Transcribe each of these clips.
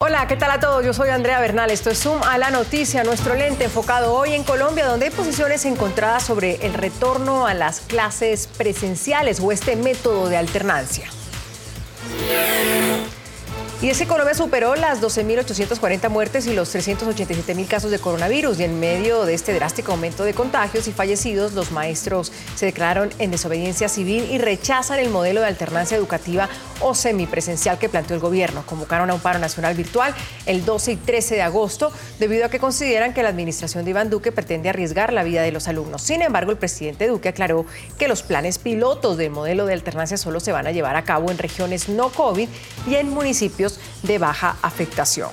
Hola, ¿qué tal a todos? Yo soy Andrea Bernal. Esto es Zoom a la noticia, nuestro lente enfocado hoy en Colombia, donde hay posiciones encontradas sobre el retorno a las clases presenciales o este método de alternancia. Y es que Colombia superó las 12.840 muertes y los 387.000 casos de coronavirus. Y en medio de este drástico aumento de contagios y fallecidos, los maestros se declararon en desobediencia civil y rechazan el modelo de alternancia educativa o semipresencial que planteó el gobierno. Convocaron a un paro nacional virtual el 12 y 13 de agosto debido a que consideran que la administración de Iván Duque pretende arriesgar la vida de los alumnos. Sin embargo, el presidente Duque aclaró que los planes pilotos del modelo de alternancia solo se van a llevar a cabo en regiones no COVID y en municipios de baja afectación.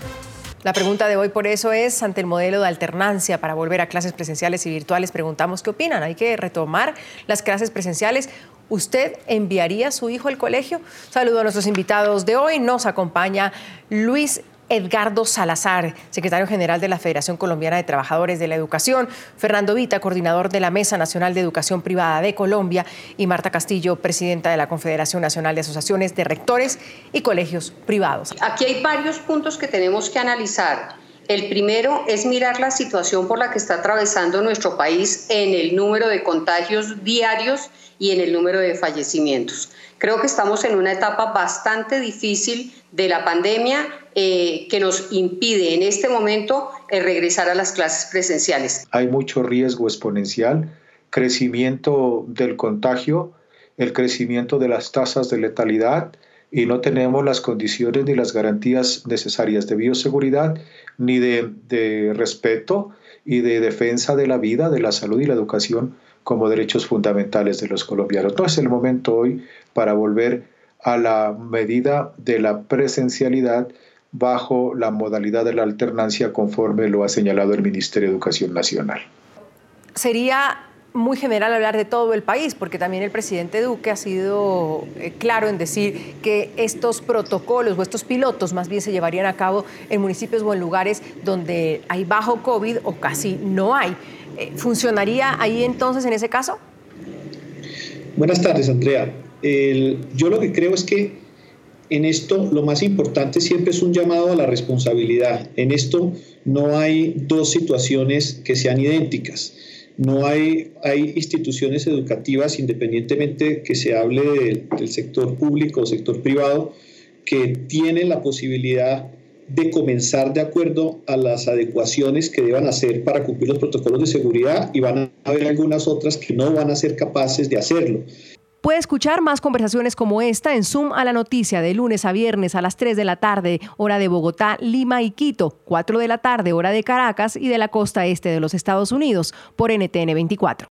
La pregunta de hoy por eso es, ante el modelo de alternancia para volver a clases presenciales y virtuales, preguntamos qué opinan. ¿Hay que retomar las clases presenciales? ¿Usted enviaría a su hijo al colegio? Saludo a nuestros invitados de hoy. Nos acompaña Luis Edgardo Salazar, secretario general de la Federación Colombiana de Trabajadores de la Educación, Fernando Vita, coordinador de la Mesa Nacional de Educación Privada de Colombia, y Marta Castillo, presidenta de la Confederación Nacional de Asociaciones de Rectores y Colegios Privados. Aquí hay varios puntos que tenemos que analizar. El primero es mirar la situación por la que está atravesando nuestro país en el número de contagios diarios y en el número de fallecimientos. Creo que estamos en una etapa bastante difícil de la pandemia eh, que nos impide en este momento eh, regresar a las clases presenciales. Hay mucho riesgo exponencial, crecimiento del contagio, el crecimiento de las tasas de letalidad y no tenemos las condiciones ni las garantías necesarias de bioseguridad ni de, de respeto y de defensa de la vida, de la salud y la educación como derechos fundamentales de los colombianos. No es el momento hoy para volver a la medida de la presencialidad bajo la modalidad de la alternancia conforme lo ha señalado el Ministerio de Educación Nacional. Sería muy general hablar de todo el país, porque también el presidente Duque ha sido eh, claro en decir que estos protocolos o estos pilotos más bien se llevarían a cabo en municipios o en lugares donde hay bajo COVID o casi no hay. Eh, ¿Funcionaría ahí entonces en ese caso? Buenas tardes, Andrea. yo lo que creo es que en esto lo más importante siempre es un llamado a la responsabilidad. En esto no hay dos situaciones que sean idénticas. No hay, hay instituciones educativas, independientemente que se hable del sector público o sector privado, que tienen la posibilidad de comenzar de acuerdo a las adecuaciones que deban hacer para cumplir los protocolos de seguridad y van a haber algunas otras que no van a ser capaces de hacerlo. Puede escuchar más conversaciones como esta en Zoom a la noticia de lunes a viernes a las 3 de la tarde, hora de Bogotá, Lima y Quito, 4 de la tarde, hora de Caracas y de la costa este de los Estados Unidos, por NTN 24.